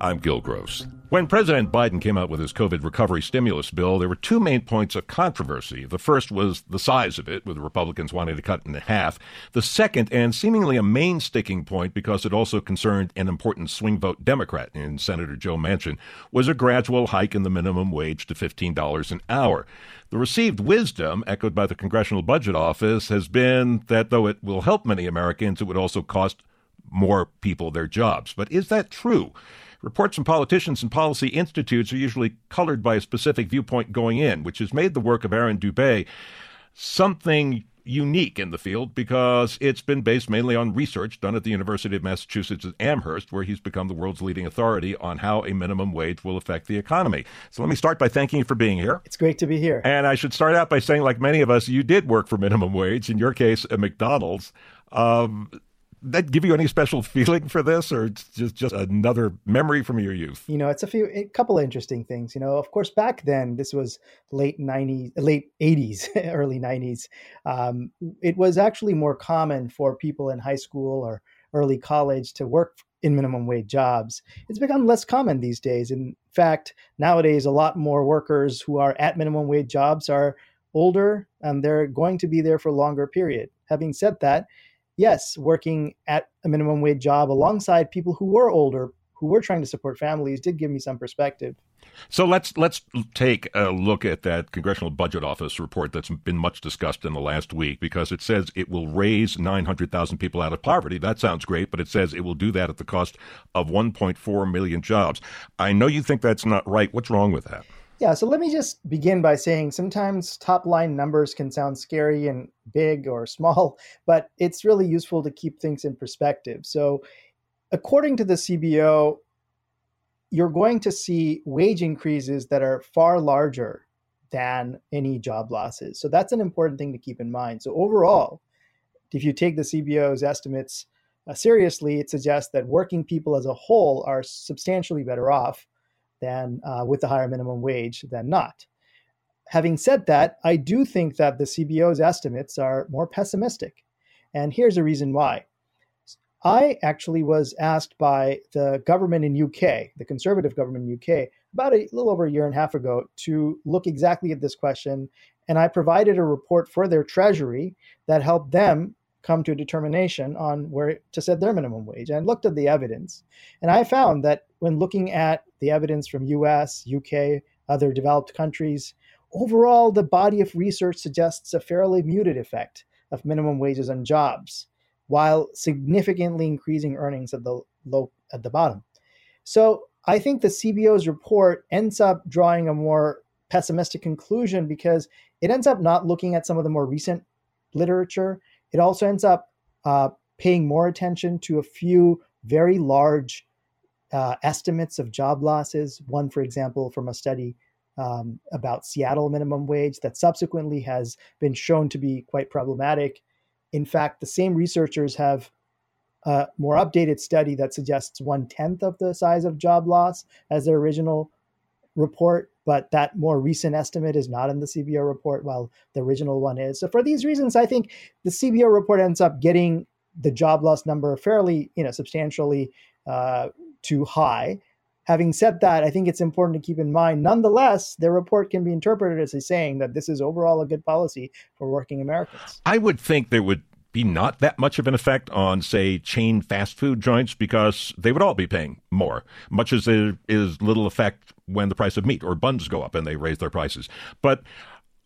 I'm Gil Gross. When President Biden came out with his COVID recovery stimulus bill, there were two main points of controversy. The first was the size of it, with the Republicans wanting to cut it in half. The second, and seemingly a main sticking point because it also concerned an important swing vote Democrat in Senator Joe Manchin, was a gradual hike in the minimum wage to $15 an hour. The received wisdom, echoed by the Congressional Budget Office, has been that though it will help many Americans, it would also cost more people their jobs. But is that true? Reports from politicians and policy institutes are usually colored by a specific viewpoint going in, which has made the work of Arin Dube something unique in the field because it's been based mainly on research done at the University of Massachusetts at Amherst, where he's become the world's leading authority on how a minimum wage will affect the economy. So let me start by thanking you for being here. It's great to be here. And I should start out by saying, like many of us, you did work for minimum wage, in your case, at McDonald's. Um, that give you any special feeling for this, or just just another memory from your youth? You know, it's a few a couple of interesting things. You know, of course, back then this was late '90s, late '80s, early '90s. Um, it was actually more common for people in high school or early college to work in minimum wage jobs. It's become less common these days. In fact, nowadays, a lot more workers who are at minimum wage jobs are older and they're going to be there for a longer period. Having said that, yes, working at a minimum wage job alongside people who were older, who were trying to support families, did give me some perspective. So let's let's take a look at that Congressional Budget Office report that's been much discussed in the last week because it says it will raise 900,000 people out of poverty. That sounds great, but it says it will do that at the cost of 1.4 million jobs. I know you think that's not right. What's wrong with that? Yeah, so let me just begin by saying sometimes top line numbers can sound scary and big or small, but it's really useful to keep things in perspective. So, according to the CBO, you're going to see wage increases that are far larger than any job losses. So, that's an important thing to keep in mind. So, overall, if you take the CBO's estimates uh, seriously, it suggests that working people as a whole are substantially better off than uh, with the higher minimum wage than not. Having said that, I do think that the CBO's estimates are more pessimistic. And here's a reason why. I actually was asked by the government in UK, the conservative government in UK, about a little over a year and a half ago to look exactly at this question. And I provided a report for their treasury that helped them come to a determination on where to set their minimum wage. And looked at the evidence, and I found that when looking at the evidence from US, UK, other developed countries, overall the body of research suggests a fairly muted effect of minimum wages on jobs, while significantly increasing earnings at the low at the bottom. So I think the CBO's report ends up drawing a more pessimistic conclusion because it ends up not looking at some of the more recent literature. It also ends up uh, paying more attention to a few very large uh, estimates of job losses. One, for example, from a study um, about Seattle minimum wage that subsequently has been shown to be quite problematic. In fact, the same researchers have a more updated study that suggests one tenth of the size of job loss as their original report, but that more recent estimate is not in the CBO report, while the original one is. So for these reasons, I think the CBO report ends up getting the job loss number fairly, you know, substantially uh, too high. Having said that, I think it's important to keep in mind, nonetheless, their report can be interpreted as saying that this is overall a good policy for working Americans. I would think there would be not that much of an effect on, say, chain fast food joints because they would all be paying more, much as there is little effect when the price of meat or buns go up and they raise their prices. But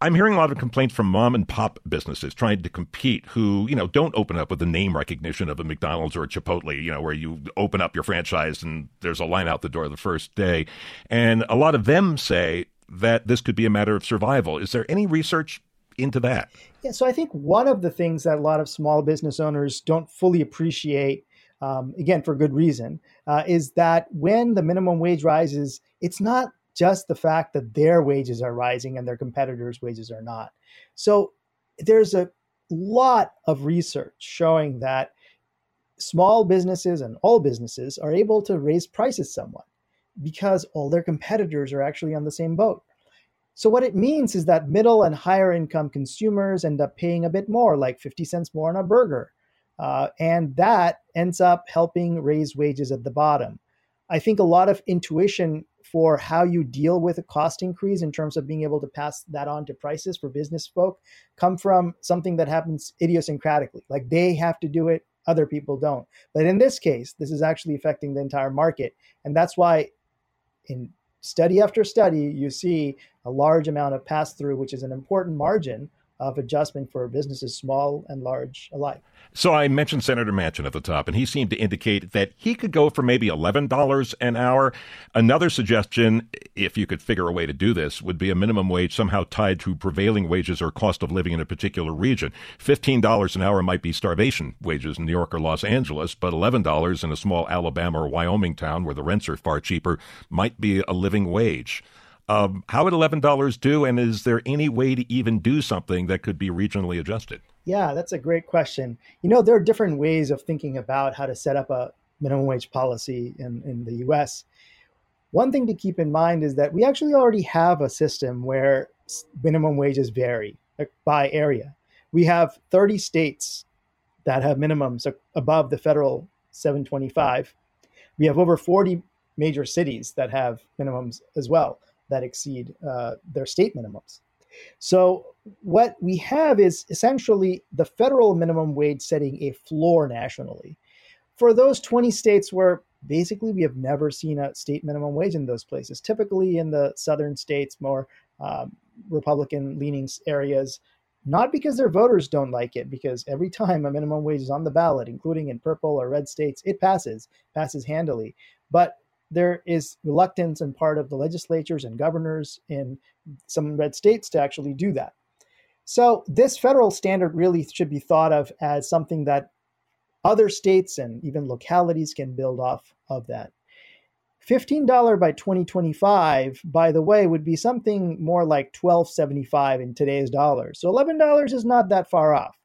I'm hearing a lot of complaints from mom and pop businesses trying to compete who, you know, don't open up with the name recognition of a McDonald's or a Chipotle, you know, where you open up your franchise and there's a line out the door the first day. And a lot of them say that this could be a matter of survival. Is there any research into that? Yeah, so I think one of the things that a lot of small business owners don't fully appreciate, um, again, for good reason, uh, is that when the minimum wage rises, it's not just the fact that their wages are rising and their competitors' wages are not. So there's a lot of research showing that small businesses and all businesses are able to raise prices somewhat because all their competitors are actually on the same boat. So, what it means is that middle and higher income consumers end up paying a bit more, like 50 cents more on a burger. Uh, and that ends up helping raise wages at the bottom. I think a lot of intuition for how you deal with a cost increase in terms of being able to pass that on to prices for business folk come from something that happens idiosyncratically. Like they have to do it, other people don't. But in this case, this is actually affecting the entire market. And that's why in study after study, you see a large amount of pass through, which is an important margin of adjustment for businesses small and large alike. So I mentioned Senator Manchin at the top, and he seemed to indicate that he could go for maybe $11 an hour. Another suggestion, if you could figure a way to do this, would be a minimum wage somehow tied to prevailing wages or cost of living in a particular region. $15 an hour might be starvation wages in New York or Los Angeles, but $11 in a small Alabama or Wyoming town where the rents are far cheaper might be a living wage. Um, how would $11 do? And is there any way to even do something that could be regionally adjusted? Yeah, that's a great question. You know, there are different ways of thinking about how to set up a minimum wage policy in, in the US. One thing to keep in mind is that we actually already have a system where minimum wages vary by area. We have 30 states that have minimums above the federal 725. We have over 40 major cities that have minimums as well that exceed uh, their state minimums. So, what we have is essentially the federal minimum wage setting a floor nationally. For those 20 states where basically we have never seen a state minimum wage in those places, typically in the southern states, more um, Republican leaning areas, not because their voters don't like it, because every time a minimum wage is on the ballot, including in purple or red states, it passes, passes handily. But there is reluctance on part of the legislatures and governors in some red states to actually do that. So, this federal standard really should be thought of as something that other states and even localities can build off of that. $15 by 2025, by the way, would be something more like 12.75 in today's dollars. So $11 is not that far off.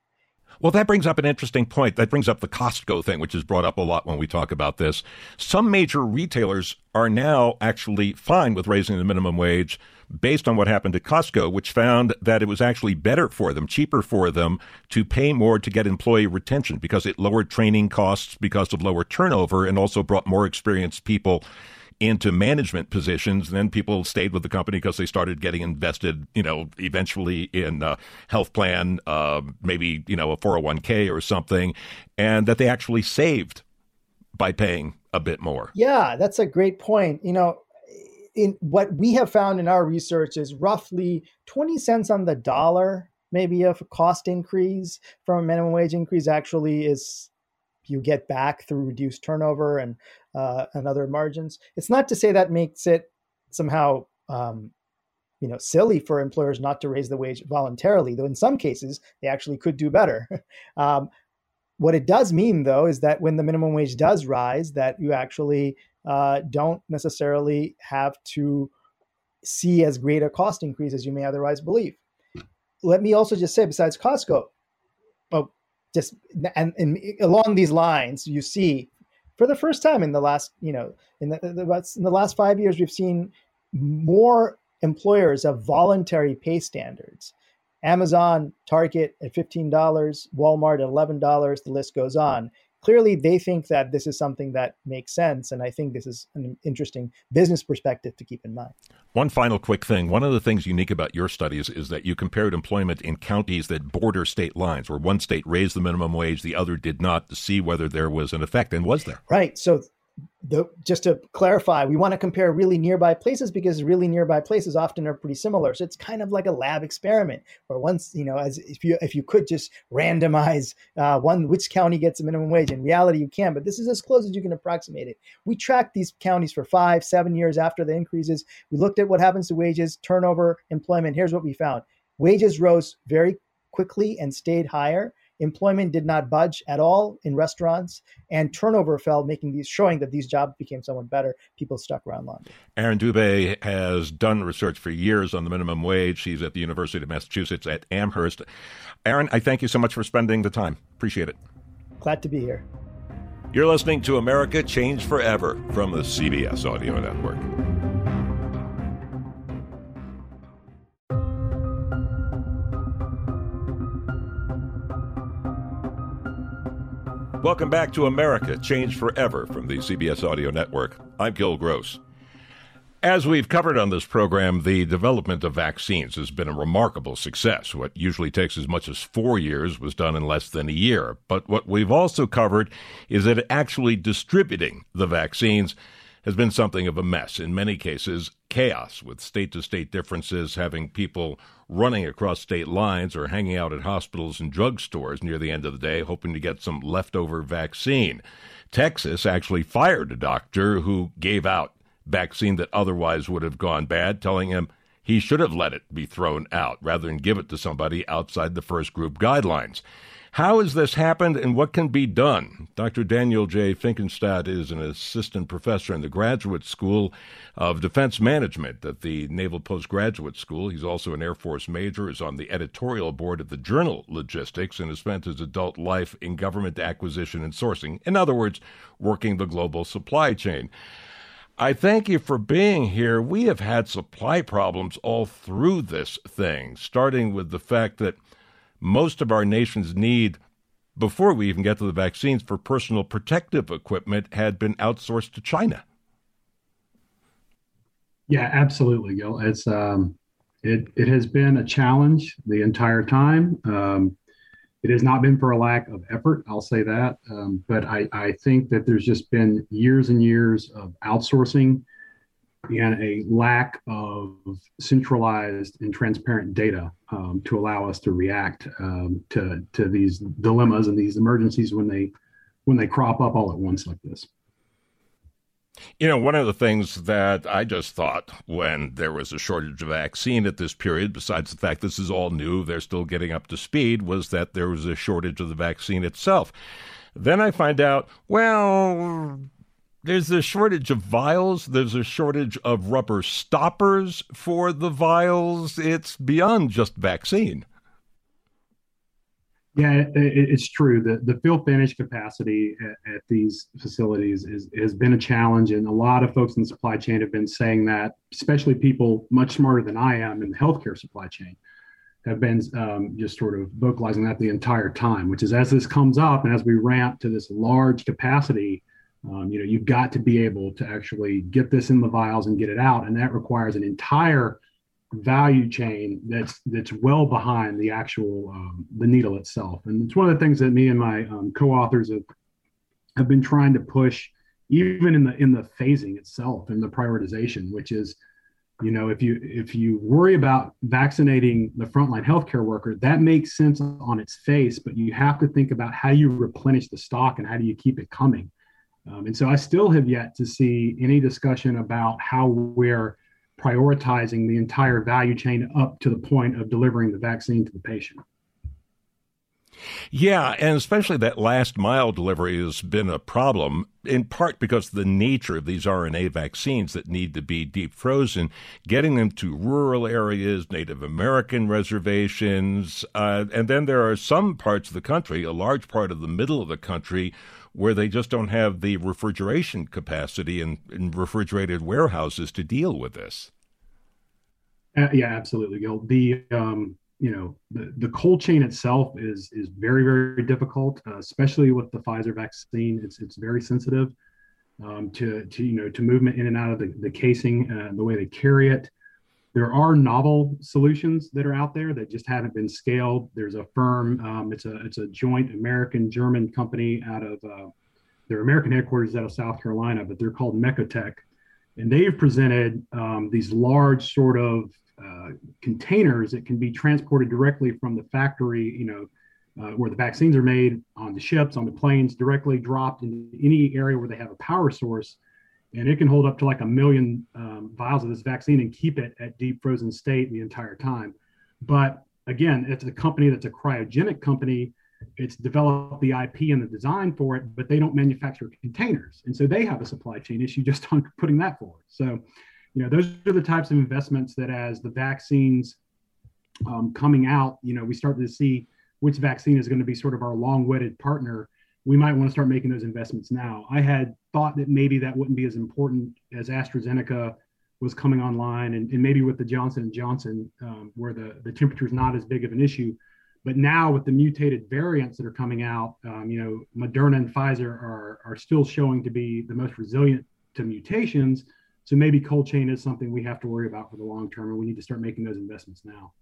Well, that brings up an interesting point. That brings up the Costco thing, which is brought up a lot when we talk about this. Some major retailers are now actually fine with raising the minimum wage based on what happened at Costco, which found that it was actually better for them, cheaper for them to pay more to get employee retention because it lowered training costs because of lower turnover and also brought more experienced people into management positions. And then people stayed with the company because they started getting invested, you know, eventually in a health plan, uh, maybe, you know, a 401k or something, and that they actually saved by paying a bit more. Yeah, that's a great point. You know, in what we have found in our research is roughly 20 cents on the dollar maybe of a cost increase from a minimum wage increase actually is you get back through reduced turnover and uh, and other margins. It's not to say that makes it somehow um, you know silly for employers not to raise the wage voluntarily, though in some cases they actually could do better. um, what it does mean, though, is that when the minimum wage does rise, that you actually uh, don't necessarily have to see as great a cost increase as you may otherwise believe. Let me also just say, besides Costco, well, just and, and along these lines, you see for the first time in the last, you know, in the, in the last five years, we've seen more employers have voluntary pay standards. Amazon, Target at $15, Walmart at $11, the list goes on clearly they think that this is something that makes sense and i think this is an interesting business perspective to keep in mind. One final quick thing. One of the things unique about your studies is that you compared employment in counties that border state lines where one state raised the minimum wage the other did not to see whether there was an effect and was there? Right. So the, just to clarify, we want to compare really nearby places because really nearby places often are pretty similar. So it's kind of like a lab experiment where once, you know, as if you if you could just randomize uh, one which county gets a minimum wage. In reality, you can, but this is as close as you can approximate it. We tracked these counties for five, seven years after the increases. We looked at what happens to wages, turnover, employment. Here's what we found: wages rose very quickly and stayed higher employment did not budge at all in restaurants, and turnover fell, making these showing that these jobs became somewhat better. People stuck around longer. Arin Dube has done research for years on the minimum wage. She's at the University of Massachusetts at Amherst. Arin, I thank you so much for spending the time. Appreciate it. Glad to be here. You're listening to America Change Forever from the CBS Audio Network. Welcome back to America Change Forever from the CBS Audio Network. I'm Gil Gross. As we've covered on this program, the development of vaccines has been a remarkable success. What usually takes as much as four years was done in less than a year. But what we've also covered is that actually distributing the vaccines has been something of a mess. In many cases, chaos, with state to state differences, having people running across state lines or hanging out at hospitals and drugstores near the end of the day, hoping to get some leftover vaccine. Texas actually fired a doctor who gave out vaccine that otherwise would have gone bad, telling him he should have let it be thrown out rather than give it to somebody outside the first group guidelines. How has this happened and what can be done? Dr. Daniel J. Finkenstadt is an assistant professor in the Graduate School of Defense Management at the Naval Postgraduate School. He's also an Air Force major, is on the editorial board of the journal Logistics, and has spent his adult life in government acquisition and sourcing. In other words, working the global supply chain. I thank you for being here. We have had supply problems all through this thing, starting with the fact that most of our nation's need before we even get to the vaccines for personal protective equipment had been outsourced to China. Yeah, absolutely, Gil. It's um, it it has been a challenge the entire time. Um, it has not been for a lack of effort, I'll say that. Um, but I, I think that there's just been years and years of outsourcing and a lack of centralized and transparent data um, to allow us to react um, to to these dilemmas and these emergencies when they when they crop up all at once like this. You know, one of the things that I just thought when there was a shortage of vaccine at this period, besides the fact this is all new, they're still getting up to speed, was that there was a shortage of the vaccine itself. Then I find out, well, there's a shortage of vials. There's a shortage of rubber stoppers for the vials. It's beyond just vaccine. Yeah, it's true. The the fill finish capacity at, at, these facilities is, has been a challenge, and a lot of folks in the supply chain have been saying that, especially people much smarter than I am in the healthcare supply chain, have been um, just sort of vocalizing that the entire time. Which is as this comes up and as we ramp to this large capacity, um, you know, you've got to be able to actually get this in the vials and get it out, and that requires an entire value chain that's that's well behind the actual um, the needle itself. And it's one of the things that me and my um, co-authors have have been trying to push, even in the in the phasing itself and the prioritization, which is you know if you if you worry about vaccinating the frontline healthcare worker that makes sense on its face but you have to think about how you replenish the stock and how do you keep it coming um, and so I still have yet to see any discussion about how we're prioritizing the entire value chain up to the point of delivering the vaccine to the patient. Yeah, and especially that last mile delivery has been a problem, in part because of the nature of these RNA vaccines that need to be deep frozen. Getting them to rural areas, Native American reservations, uh, and then there are some parts of the country, a large part of the middle of the country, where they just don't have the refrigeration capacity and, in refrigerated warehouses to deal with this. Uh, yeah, absolutely, Gil. The um, you know the, the cold chain itself is is very very difficult uh, especially with the pfizer vaccine. It's it's very sensitive um, to to you know to movement in and out of the, the casing uh, the way they carry it. There are novel solutions that are out there that just haven't been scaled. There's a firm um, it's a it's a joint american german company out of uh, their american headquarters out of south carolina but they're called mekotech and they've presented um, these large sort of uh, containers that can be transported directly from the factory, you know, uh, where the vaccines are made on the ships, on the planes, directly dropped in any area where they have a power source. And it can hold up to like a million um, vials of this vaccine and keep it at deep frozen state the entire time. But again, it's a company that's a cryogenic company. It's developed the IP and the design for it, but they don't manufacture containers. And so they have a supply chain issue just on putting that forward. So you know, those are the types of investments that as the vaccines um, coming out, you know, we start to see which vaccine is going to be sort of our long-witted partner. We might want to start making those investments now. I had thought that maybe that wouldn't be as important as AstraZeneca was coming online, and, and maybe with the Johnson and Johnson, um, where the the temperature is not as big of an issue. But now with the mutated variants that are coming out, um, you know, Moderna and Pfizer are are still showing to be the most resilient to mutations so maybe cold chain is something we have to worry about for the long term, and we need to start making those investments now.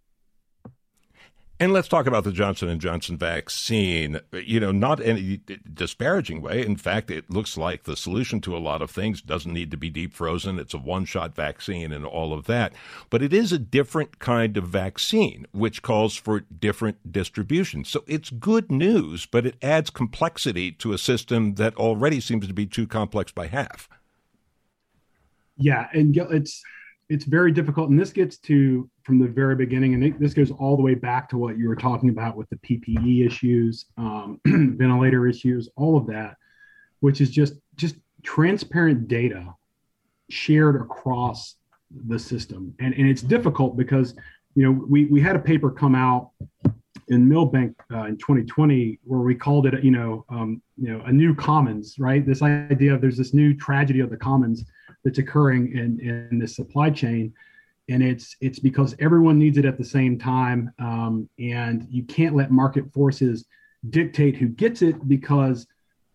And let's talk about the Johnson and Johnson vaccine. You know, not any disparaging way. In fact, it looks like the solution to a lot of things doesn't need to be deep frozen. It's a one-shot vaccine and all of that. But it is a different kind of vaccine, which calls for different distribution. So it's good news, but it adds complexity to a system that already seems to be too complex by half yeah, and it's it's very difficult, and this gets to from the very beginning, and this goes all the way back to what you were talking about with the PPE issues, um, ventilator issues, all of that, which is just just transparent data shared across the system, and and it's difficult because you know we we had a paper come out in Milbank uh, in 2020 where we called it you know um, you know a new commons right? This idea of there's this new tragedy of the commons that's occurring in in the supply chain. And it's it's because everyone needs it at the same time. Um, and you can't let market forces dictate who gets it because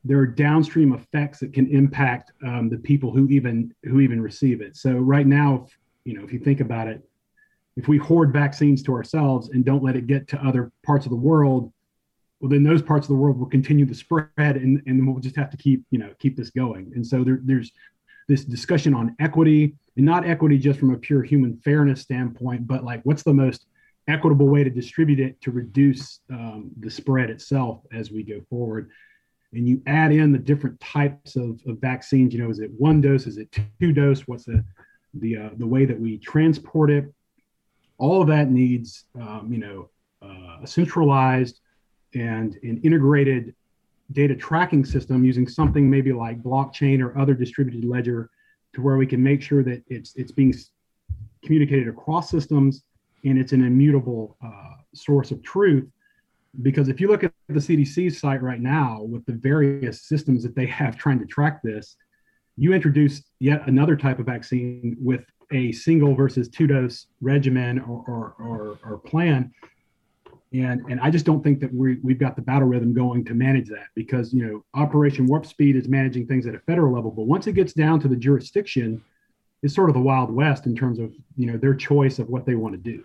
there are downstream effects that can impact um, the people who even who even receive it. So right now if, you know if you think about it if we hoard vaccines to ourselves and don't let it get to other parts of the world well then those parts of the world will continue to spread and, and we'll just have to keep you know keep this going. And so there, there's this discussion on equity and not equity just from a pure human fairness standpoint, but like what's the most equitable way to distribute it to reduce um, the spread itself as we go forward. And you add in the different types of, of vaccines. You know, is it one dose? Is it two dose? What's the the uh, the way that we transport it? All of that needs, um, you know, uh, a centralized and an integrated data tracking system using something maybe like blockchain or other distributed ledger to where we can make sure that it's it's being communicated across systems and it's an immutable uh, source of truth. Because if you look at the cdc site right now with the various systems that they have trying to track this you introduce yet another type of vaccine with a single versus two dose regimen or, or, or, or plan and and I just don't think that we we've got the battle rhythm going to manage that because you know Operation Warp Speed is managing things at a federal level, but once it gets down to the jurisdiction, it's sort of the wild west in terms of you know their choice of what they want to do.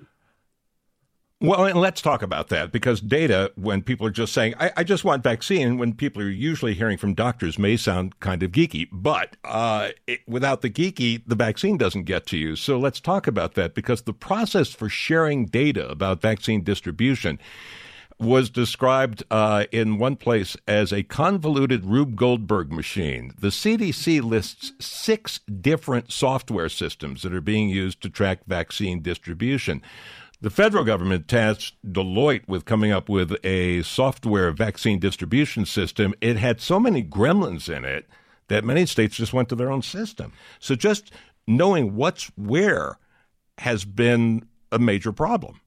Well, and let's talk about that because data, when people are just saying, I, I, just want vaccine, when people are usually hearing from doctors, may sound kind of geeky. But uh, it, without the geeky, the vaccine doesn't get to you. So let's talk about that because the process for sharing data about vaccine distribution was described uh, in one place as a convoluted Rube Goldberg machine. The CDC lists six different software systems that are being used to track vaccine distribution. The federal government tasked Deloitte with coming up with a software vaccine distribution system. It had so many gremlins in it that many states just went to their own system. So just knowing what's where has been a major problem.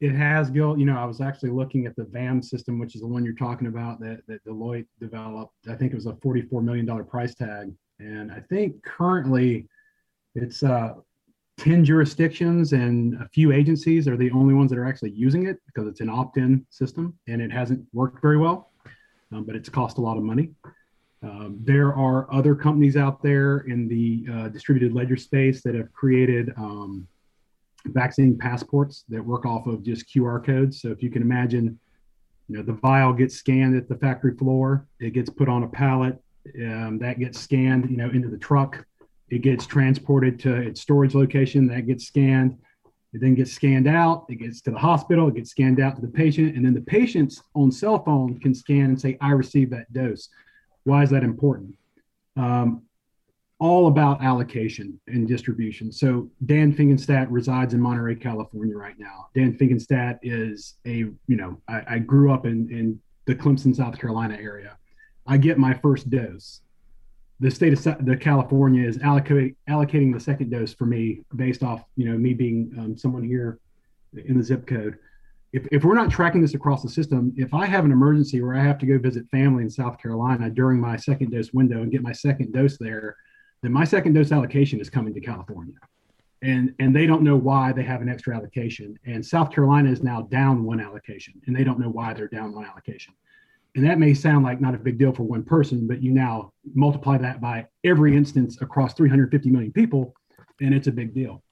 It has, Gil. You know, I was actually looking at the VAM system, which is the one you're talking about that, that Deloitte developed. I think it was a $44 million price tag. And I think currently it's uh, 10 jurisdictions and a few agencies are the only ones that are actually using it because it's an opt-in system and it hasn't worked very well um, but it's cost a lot of money. Um, there are other companies out there in the uh, distributed ledger space that have created um, vaccine passports that work off of just qr codes. So if you can imagine you know the vial gets scanned at the factory floor it gets put on a pallet um, that gets scanned you know into the truck it gets transported to its storage location, that gets scanned. It then gets scanned out. It gets to the hospital. It gets scanned out to the patient. And then the patient's own cell phone can scan and say, I received that dose. Why is that important? Um, all about allocation and distribution. So Dan Finkenstadt resides in Monterey, California right now. Dan Finkenstadt is a, you know, I, I grew up in, in the Clemson, South Carolina area. I get my first dose the state of the California is allocate, allocating the second dose for me based off, you know, me being um, someone here in the zip code. If, if we're not tracking this across the system, if I have an emergency where I have to go visit family in South Carolina during my second dose window and get my second dose there, then my second dose allocation is coming to California. And, and they don't know why they have an extra allocation. And South Carolina is now down one allocation, and they don't know why they're down one allocation and that may sound like not a big deal for one person, but you now multiply that by every instance across 350 million people, and it's a big deal.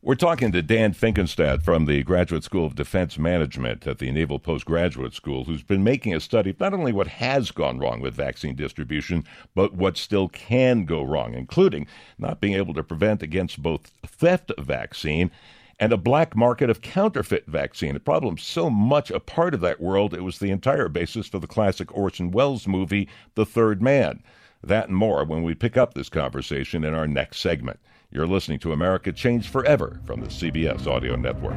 We're talking to Dan Finkenstadt from the Graduate School of Defense Management at the Naval Postgraduate School, who's been making a study of not only what has gone wrong with vaccine distribution, but what still can go wrong, including not being able to prevent against both theft of vaccine and a black market of counterfeit vaccine. A problem so much a part of that world, it was the entire basis for the classic Orson Welles movie, The Third Man. That and more when we pick up this conversation in our next segment. You're listening to America Changed Forever from the CBS Audio Network.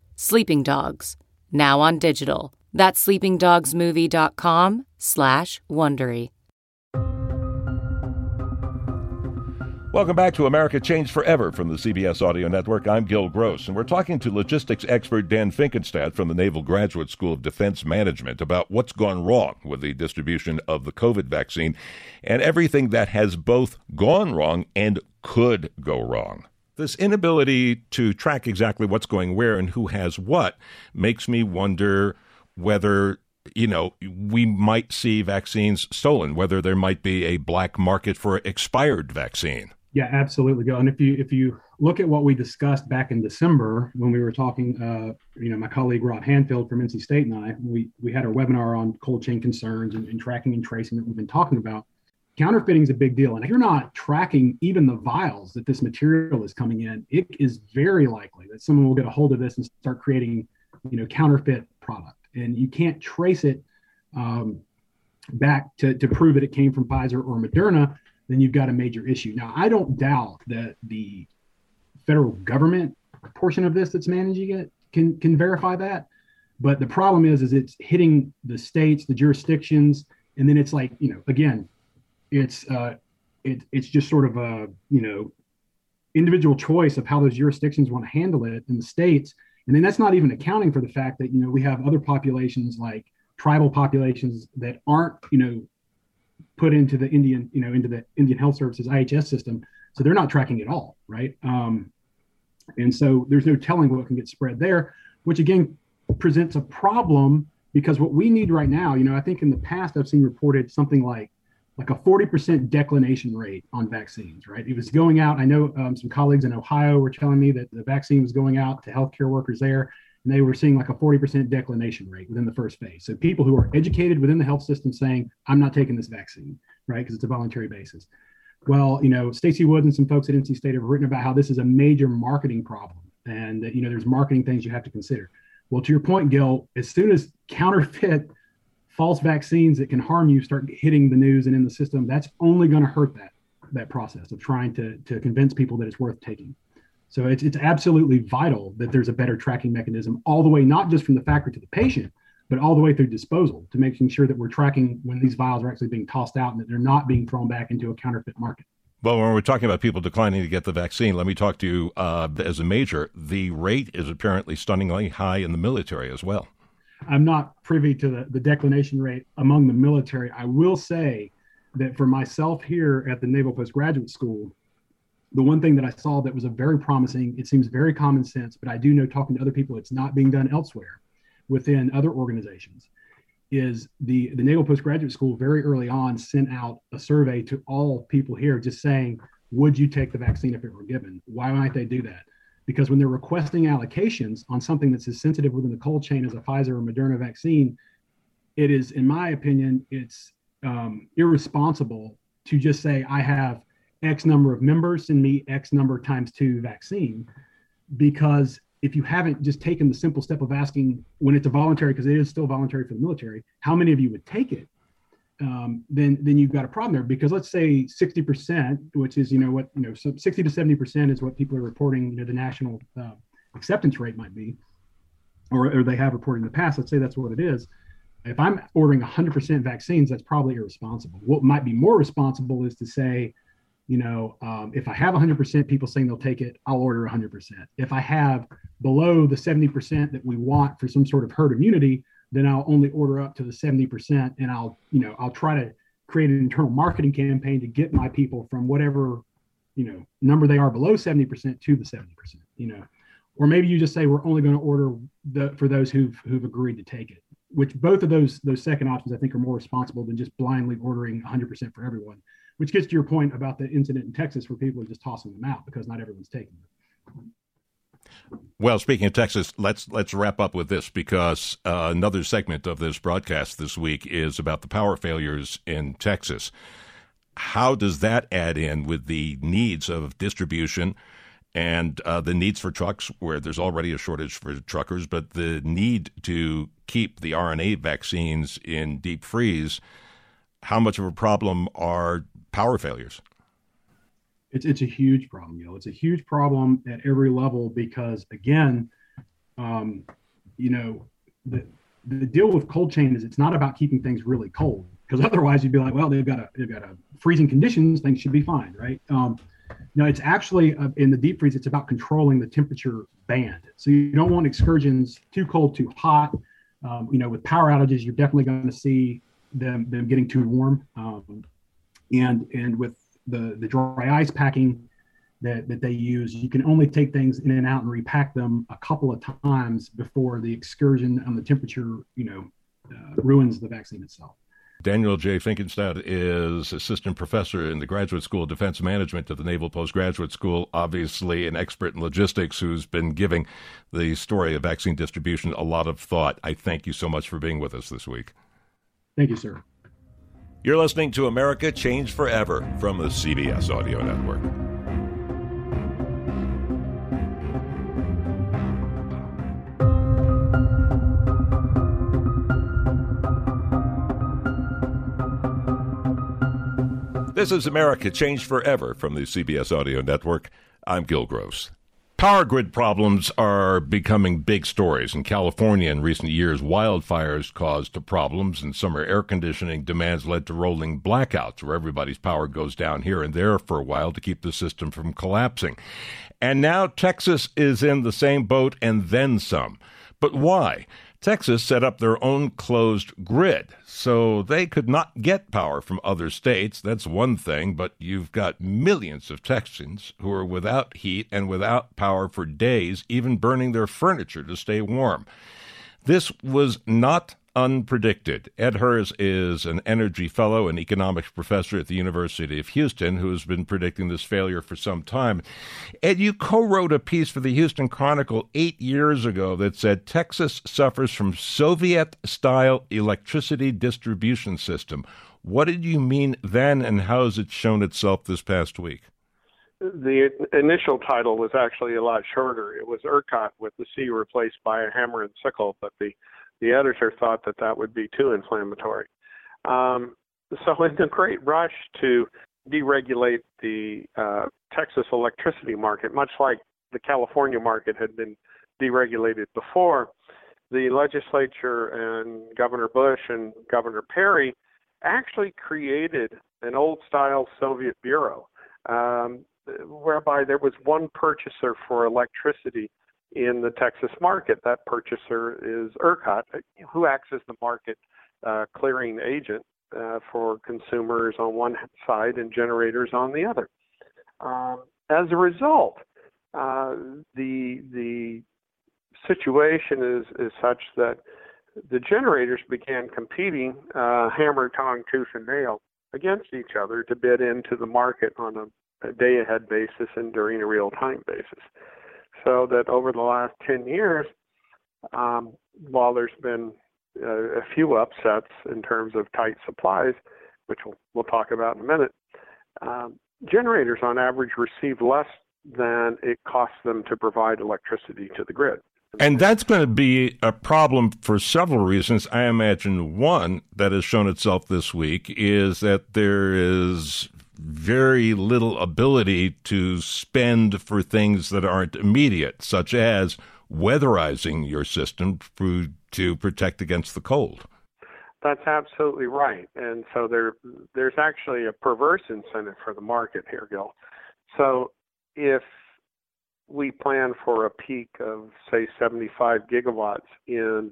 Sleeping Dogs, now on digital. That's sleepingdogsmovie.com slash Wondery. Welcome back to America Changed Forever from the CBS Audio Network. I'm Gil Gross, and we're talking to logistics expert Dan Finkenstadt from the Naval Graduate School of Defense Management about what's gone wrong with the distribution of the COVID vaccine and everything that has both gone wrong and could go wrong. This inability to track exactly what's going where and who has what makes me wonder whether you know we might see vaccines stolen, whether there might be a black market for expired vaccine. Yeah, absolutely. Go and if you if you look at what we discussed back in December when we were talking, uh, you know, my colleague Rob Handfield from NC State and I, we we had a webinar on cold chain concerns and, and tracking and tracing that we've been talking about counterfeiting is a big deal. And if you're not tracking even the vials that this material is coming in, it is very likely that someone will get a hold of this and start creating, you know, counterfeit product. And you can't trace it um, back to, to prove that it came from Pfizer or Moderna, then you've got a major issue. Now, I don't doubt that the federal government portion of this that's managing it can can verify that. But the problem is, is it's hitting the states, the jurisdictions, and then it's like you know again it's uh it, it's just sort of a you know individual choice of how those jurisdictions want to handle it in the states. And then that's not even accounting for the fact that you know we have other populations like tribal populations that aren't you know put into the indian you know into the indian health services ihs system. So they're not tracking at all right? Um, and so there's no telling what can get spread there which again presents a problem because what we need right now you know i think in the past i've seen reported something like like a 40% declination rate on vaccines, right? It was going out. I know um, some colleagues in Ohio were telling me that the vaccine was going out to healthcare workers there, and they were seeing like a 40% declination rate within the first phase. So people who are educated within the health system saying, I'm not taking this vaccine, right? Because it's a voluntary basis. Well, you know, Stacy Woods and some folks at NC State have written about how this is a major marketing problem and that, you know, there's marketing things you have to consider. Well, to your point, Gil, as soon as counterfeit false vaccines that can harm you start hitting the news and in the system, that's only going to hurt that that process of trying to to convince people that it's worth taking. So it's it's absolutely vital that there's a better tracking mechanism all the way, not just from the factory to the patient, but all the way through disposal to making sure that we're tracking when these vials are actually being tossed out and that they're not being thrown back into a counterfeit market. Well, when we're talking about people declining to get the vaccine, let me talk to you uh, as a major. The rate is apparently stunningly high in the military as well. I'm not privy to the, the declination rate among the military. I will say that for myself here at the Naval Postgraduate School, the one thing that I saw that was a very promising, it seems very common sense, but I do know talking to other people, it's not being done elsewhere within other organizations, is the, the Naval Postgraduate School very early on sent out a survey to all people here just saying, would you take the vaccine if it were given? Why might they do that? Because when they're requesting allocations on something that's as sensitive within the cold chain as a Pfizer or Moderna vaccine, it is, in my opinion, it's um, irresponsible to just say I have X number of members, send me X number times two vaccine, because if you haven't just taken the simple step of asking when it's a voluntary, because it is still voluntary for the military, how many of you would take it? Um, then then you've got a problem there because let's say 60%, which is you know what you know so 60 to 70% is what people are reporting. You know the national uh, acceptance rate might be, or, or they have reported in the past. Let's say that's what it is. If I'm ordering 100% vaccines, that's probably irresponsible. What might be more responsible is to say, you know, um, if I have 100% people saying they'll take it, I'll order 100%. If I have below the 70% that we want for some sort of herd immunity, then I'll only order up to the 70% and I'll, you know, I'll try to create an internal marketing campaign to get my people from whatever, you know, number they are below 70% to the 70%, you know. Or maybe you just say we're only going to order the for those who've who've agreed to take it. Which both of those those second options I think are more responsible than just blindly ordering 100% for everyone. Which gets to your point about the incident in Texas where people are just tossing them out because not everyone's taking them. Well, speaking of Texas, let's let's wrap up with this because uh, another segment of this broadcast this week is about the power failures in Texas. How does that add in with the needs of distribution and uh, the needs for trucks, where there's already a shortage for truckers, but the need to keep the RNA vaccines in deep freeze? How much of a problem are power failures? It's it's a huge problem, you know. It's a huge problem at every level because again, um, you know, the the deal with cold chain is it's not about keeping things really cold because otherwise you'd be like, well, they've got a they've got a freezing conditions, things should be fine, right? Um, no, it's actually uh, in the deep freeze. It's about controlling the temperature band. So you don't want excursions too cold, too hot. Um, you know, with power outages, you're definitely going to see them them getting too warm. Um, and and with the the dry ice packing that, that they use, you can only take things in and out and repack them a couple of times before the excursion on the temperature, you know, uh, ruins the vaccine itself. Daniel J. Finkenstadt is assistant professor in the Graduate School of Defense Management at the Naval Postgraduate School, obviously an expert in logistics who's been giving the story of vaccine distribution a lot of thought. I thank you so much for being with us this week. Thank you, sir. You're listening to America Changed Forever from the CBS Audio Network. This is America Changed Forever from the CBS Audio Network. I'm Gil Gross. Power grid problems are becoming big stories. In California in recent years, wildfires caused problems, and summer air conditioning demands led to rolling blackouts where everybody's power goes down here and there for a while to keep the system from collapsing. And now Texas is in the same boat and then some. But why? Texas set up their own closed grid, so they could not get power from other states. That's one thing, but you've got millions of Texans who are without heat and without power for days, even burning their furniture to stay warm. This was not unpredicted. Ed Hirs is an energy fellow and economics professor at the University of Houston who has been predicting this failure for some time. Ed, you co wrote a piece for the Houston Chronicle eight years ago that said Texas suffers from Soviet style electricity distribution system. What did you mean then, and how has it shown itself this past week? The initial title was actually a lot shorter. It was ERCOT with the C replaced by a hammer and sickle, but the the editor thought that that would be too inflammatory. Um, so, in the great rush to deregulate the uh, Texas electricity market, much like the California market had been deregulated before, the legislature and Governor Bush and Governor Perry actually created an old style Soviet bureau um, whereby there was one purchaser for electricity in the Texas market. That purchaser is ERCOT, who acts as the market uh, clearing agent uh, for consumers on one side and generators on the other. Um, as a result, uh, the the situation is is such that the generators began competing uh, hammer, tong, tooth, and nail against each other to bid into the market on a, a day ahead basis and during a real time basis so that over the last 10 years, um, while there's been uh, a few upsets in terms of tight supplies, which we'll, we'll talk about in a minute, um, generators on average receive less than it costs them to provide electricity to the grid. And that's going to be a problem for several reasons. I imagine one that has shown itself this week is that there is very little ability to spend for things that aren't immediate, such as weatherizing your system for, to protect against the cold. That's absolutely right. And so there there's actually a perverse incentive for the market here, Gil. So if we plan for a peak of say 75 gigawatts in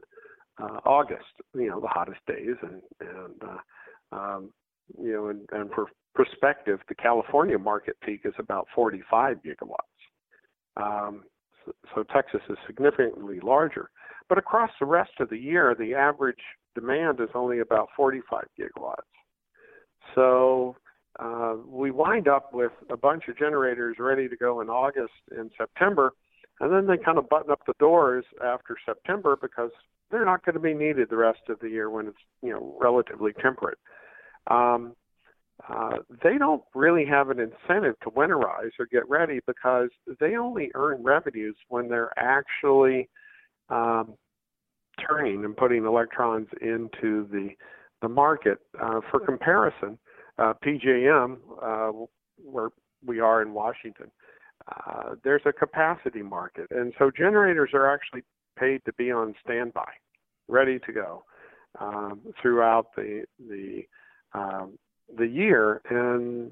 uh, August, you know, the hottest days, and and uh, um, you know, and, and for perspective, the California market peak is about 45 gigawatts. Um, so, so, Texas is significantly larger. But across the rest of the year, the average demand is only about 45 gigawatts. So uh, we wind up with a bunch of generators ready to go in August and September, and then they kind of button up the doors after September because they're not going to be needed the rest of the year when it's you know relatively temperate. Um, uh, they don't really have an incentive to winterize or get ready because they only earn revenues when they're actually um, turning and putting electrons into the the market. Uh, for comparison, uh, PJM, uh, where we are in Washington, uh, there's a capacity market, and so generators are actually paid to be on standby, ready to go um, throughout the the um, the year, and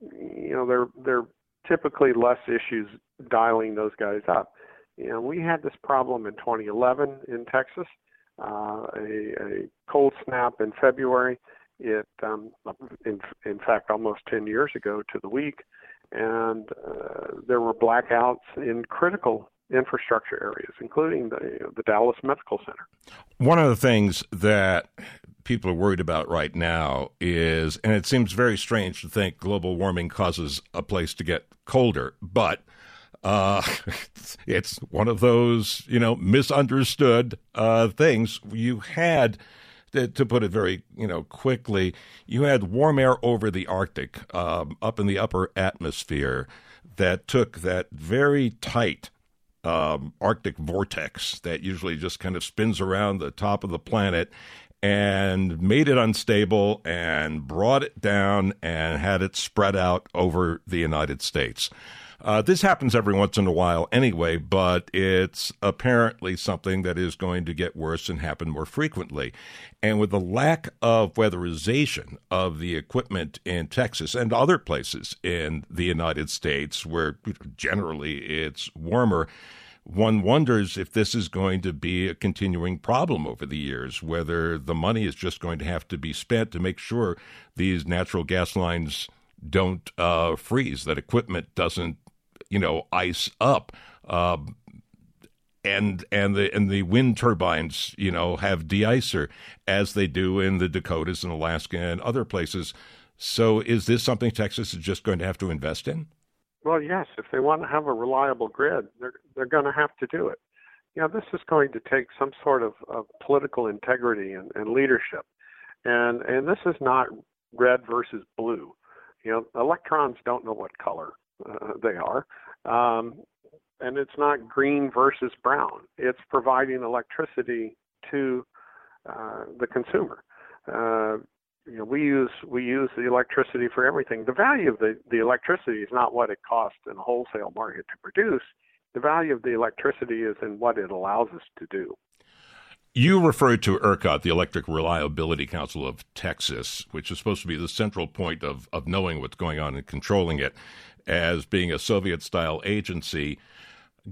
you know there there typically less issues dialing those guys up. You know, we had this problem in 2011 in Texas, uh, a, a cold snap in February. It, um, in, in fact, almost 10 years ago to the week, and uh, there were blackouts in critical infrastructure areas, including the, the Dallas Medical Center. One of the things that people are worried about right now is, and it seems very strange to think global warming causes a place to get colder, but uh, it's one of those, you know, misunderstood uh, things. You had, to, put it very, you know, quickly, you had warm air over the Arctic, um, up in the upper atmosphere, that took that very tight um, Arctic vortex that usually just kind of spins around the top of the planet and made it unstable and brought it down and had it spread out over the United States. Uh, this happens every once in a while anyway, but it's apparently something that is going to get worse and happen more frequently. And with the lack of weatherization of the equipment in Texas and other places in the United States, where generally it's warmer, one wonders if this is going to be a continuing problem over the years, whether the money is just going to have to be spent to make sure these natural gas lines don't uh, freeze, that equipment doesn't you know ice up. Um, and and the and the wind turbines, you know, have deicer as they do in the Dakotas and Alaska and other places. So, is this something Texas is just going to have to invest in? Well, yes. If they want to have a reliable grid, they're they're going to have to do it. You know, this is going to take some sort of, of political integrity and, and leadership, and and this is not red versus blue. You know, electrons don't know what color uh, they are. Um, and it's not green versus brown. It's providing electricity to uh, the consumer. Uh, you know, we use we use the electricity for everything. The value of the, the electricity is not what it costs in a wholesale market to produce. The value of the electricity is in what it allows us to do. You referred to ERCOT, the Electric Reliability Council of Texas, which is supposed to be the central point of, of knowing what's going on and controlling it, as being a Soviet style agency.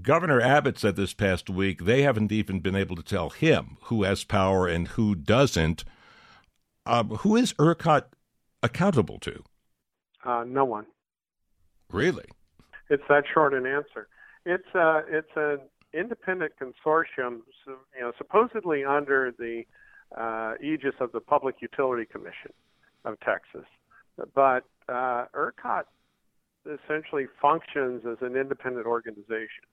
Governor Abbott said this past week they haven't even been able to tell him who has power and who doesn't. Uh, who is ERCOT accountable to? Uh, no one. Really? It's that short an answer. It's uh, it's an independent consortium, you know, supposedly under the uh, aegis of the Public Utility Commission of Texas. But uh, ERCOT essentially functions as an independent organization.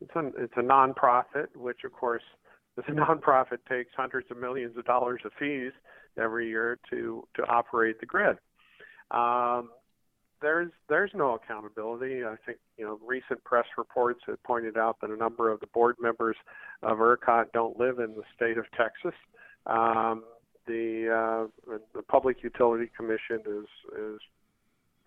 It's a, it's a nonprofit, which of course, this nonprofit takes hundreds of millions of dollars of fees every year to to operate the grid. Um, there's there's no accountability. I think you know recent press reports have pointed out that a number of the board members of ERCOT don't live in the state of Texas. Um, the uh, the Public Utility Commission is is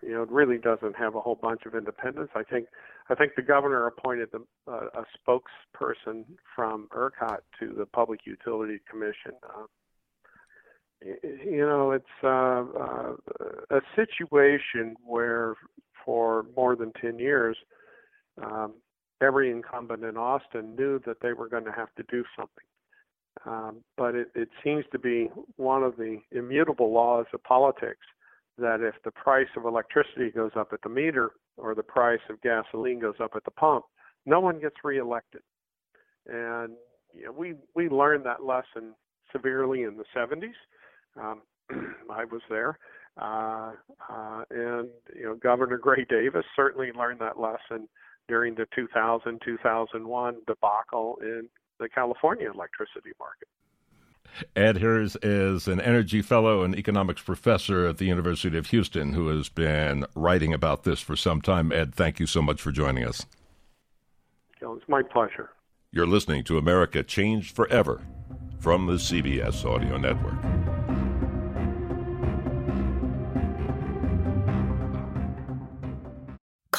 you know really doesn't have a whole bunch of independence. I think I think the governor appointed the, uh, a spokesperson from ERCOT to the Public Utility Commission. Uh, you know, it's uh, uh, a situation where for more than 10 years, um, every incumbent in Austin knew that they were going to have to do something. Um, but it, it seems to be one of the immutable laws of politics that if the price of electricity goes up at the meter or the price of gasoline goes up at the pump, no one gets reelected. And you know, we we learned that lesson severely in the 70s. Um, I was there, uh, uh, and you know Governor Gray Davis certainly learned that lesson during the 2000-2001 debacle in the California electricity market. Ed Hirs is an energy fellow and economics professor at the University of Houston who has been writing about this for some time. Ed, thank you so much for joining us. It's my pleasure. You're listening to America Changed Forever from the CBS Audio Network.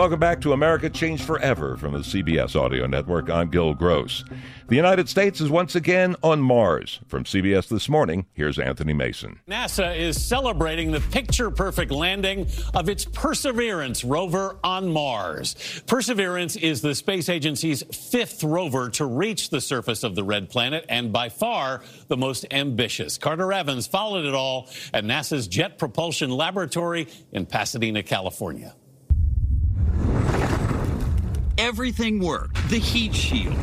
Welcome back to America Changed Forever from the CBS Audio Network. I'm Gil Gross. The United States is once again on Mars. From CBS This Morning, here's Anthony Mason. NASA is celebrating the picture perfect landing of its Perseverance rover on Mars. Perseverance is the space agency's fifth rover to reach the surface of the red planet and by far the most ambitious. Carter Evans followed it all at NASA's Jet Propulsion Laboratory in Pasadena, California. Everything worked. The heat shield,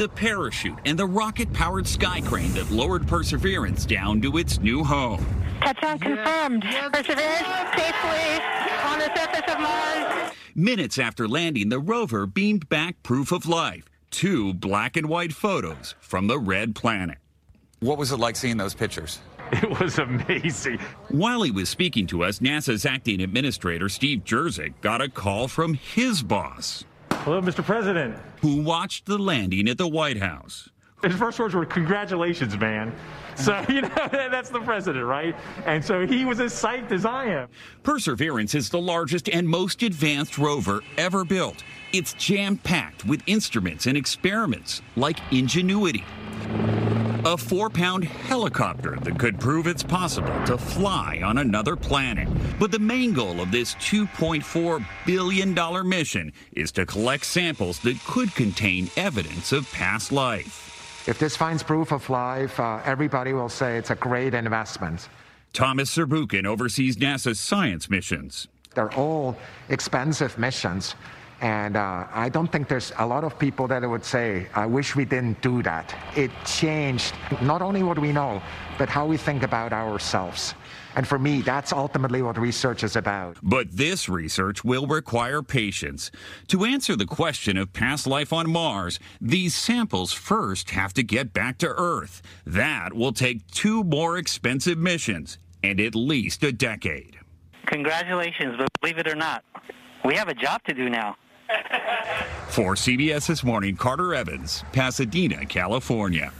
the parachute, and the rocket powered sky crane that lowered Perseverance down to its new home. Touchdown confirmed. Perseverance safely on the surface of Mars. Minutes after landing, the rover beamed back proof of life two black and white photos from the red planet. What was it like seeing those pictures? It was amazing. While he was speaking to us, NASA's acting administrator, Steve Jurczyk, got a call from his boss. Hello, Mr. President. Who watched the landing at the White House. His first words were, Congratulations, man. So, you know, that's the president, right? And so he was as psyched as I am. Perseverance is the largest and most advanced rover ever built. It's jam packed with instruments and experiments like Ingenuity a four pound helicopter that could prove it's possible to fly on another planet. But the main goal of this $2.4 billion mission is to collect samples that could contain evidence of past life. If this finds proof of life, uh, everybody will say it's a great investment. Thomas Zurbuchen oversees NASA's science missions. They're all expensive missions. And uh, I don't think there's a lot of people that would say, I wish we didn't do that. It changed not only what we know, but how we think about ourselves. And for me, that's ultimately what research is about. But this research will require patience. To answer the question of past life on Mars, these samples first have to get back to Earth. That will take two more expensive missions and at least a decade. Congratulations, but believe it or not, we have a job to do now. For CBS This Morning, Carter Evans, Pasadena, California.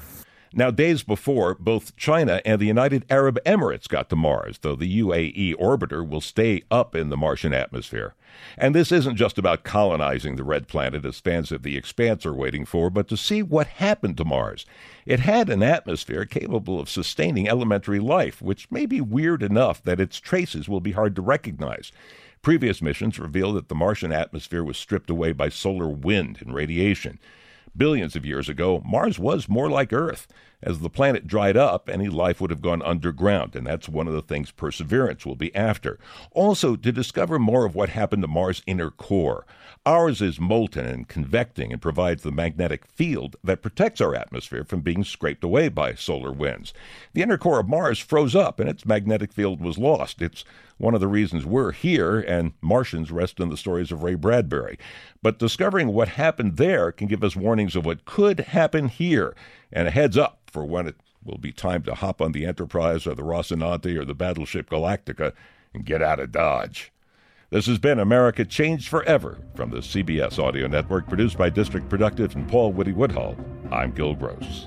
Now, days before, both China and the United Arab Emirates got to Mars, though the UAE orbiter will stay up in the Martian atmosphere. And this isn't just about colonizing the red planet, as fans of The Expanse are waiting for, but to see what happened to Mars. It had an atmosphere capable of sustaining elementary life, which may be weird enough that its traces will be hard to recognize. Previous missions revealed that the Martian atmosphere was stripped away by solar wind and radiation. Billions of years ago, Mars was more like Earth. As the planet dried up, any life would have gone underground, and that's one of the things Perseverance will be after. Also, to discover more of what happened to Mars' inner core. Ours is molten and convecting and provides the magnetic field that protects our atmosphere from being scraped away by solar winds. The inner core of Mars froze up and its magnetic field was lost. It's one of the reasons we're here, and Martians rest in the stories of Ray Bradbury. But discovering what happened there can give us warnings of what could happen here, and a heads up for when it will be time to hop on the Enterprise or the Rocinante or the battleship Galactica and get out of Dodge. This has been America Changed Forever from the CBS Audio Network, produced by District Productive and Paul Woody Woodhull. I'm Gil Gross.